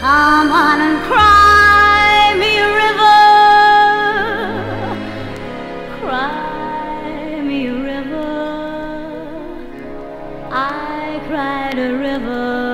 Come on and cry me a river. Cry me a river. I cried a river.